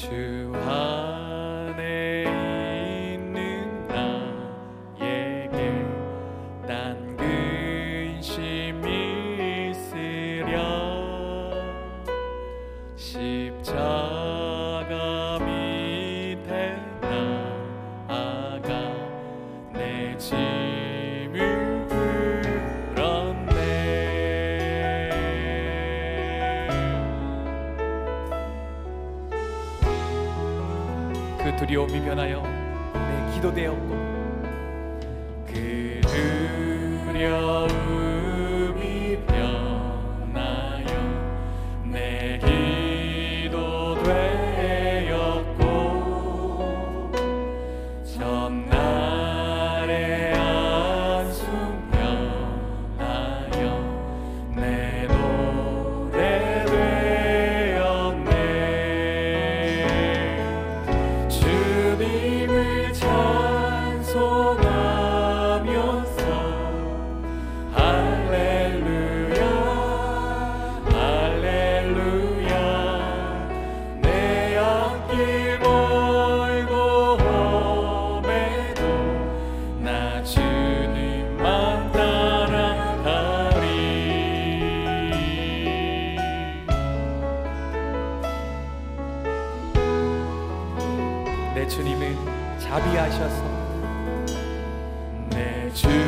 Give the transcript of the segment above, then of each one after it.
주 안에 있는 나에게 난 근심이 있으랴 십자 그리움이 변하여 내 기도되어 to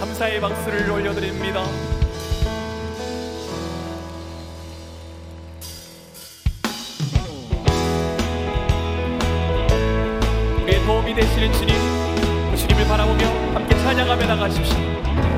감사의 박수를 올려드립니다. 우리의 도움이 되시는 주님, 그 주님을 바라보며 함께 찬양하며 나가십시오.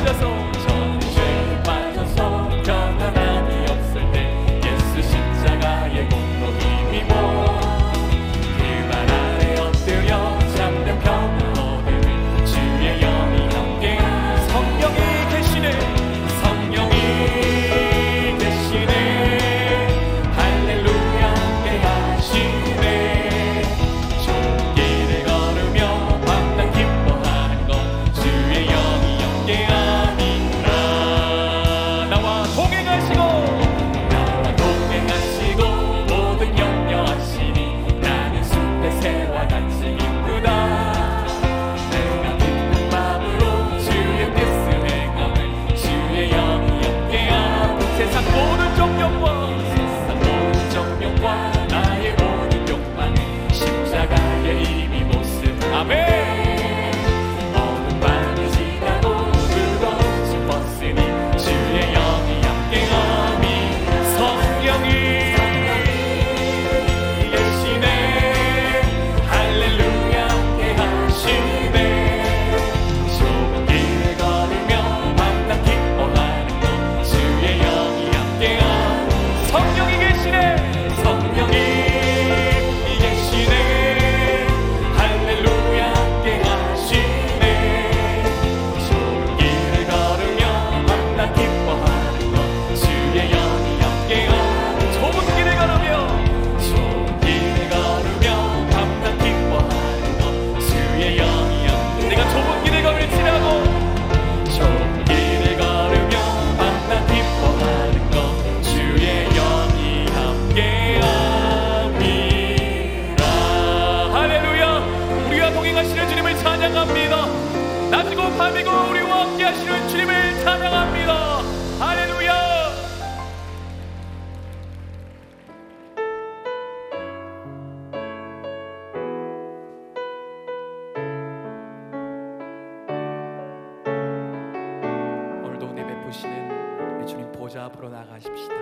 Jesus. 베푸시는 우리 주님 보좌 앞으로 나가십시다.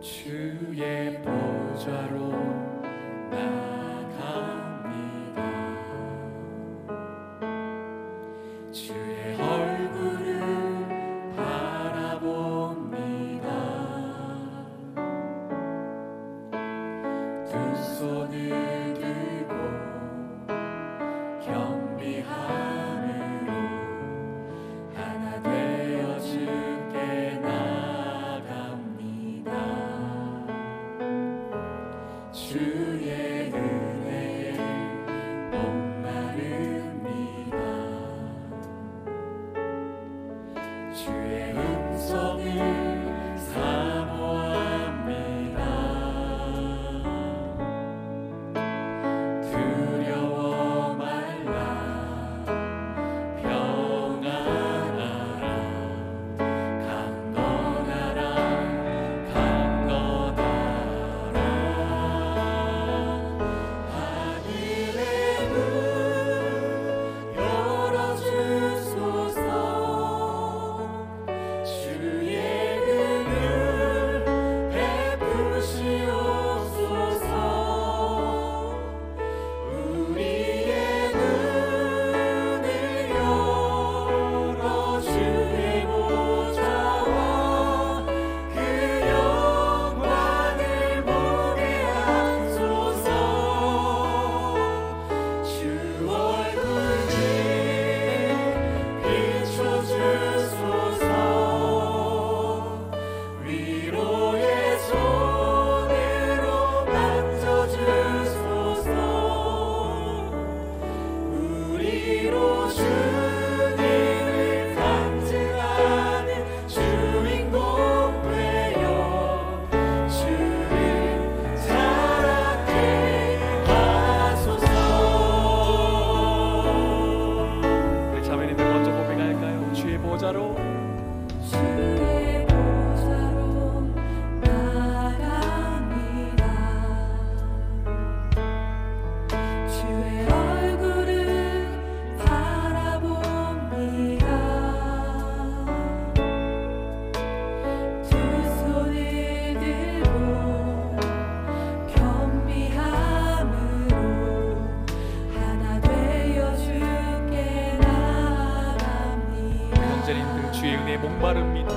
주의 보좌로 to 자인들 주의 은혜 목마릅니다.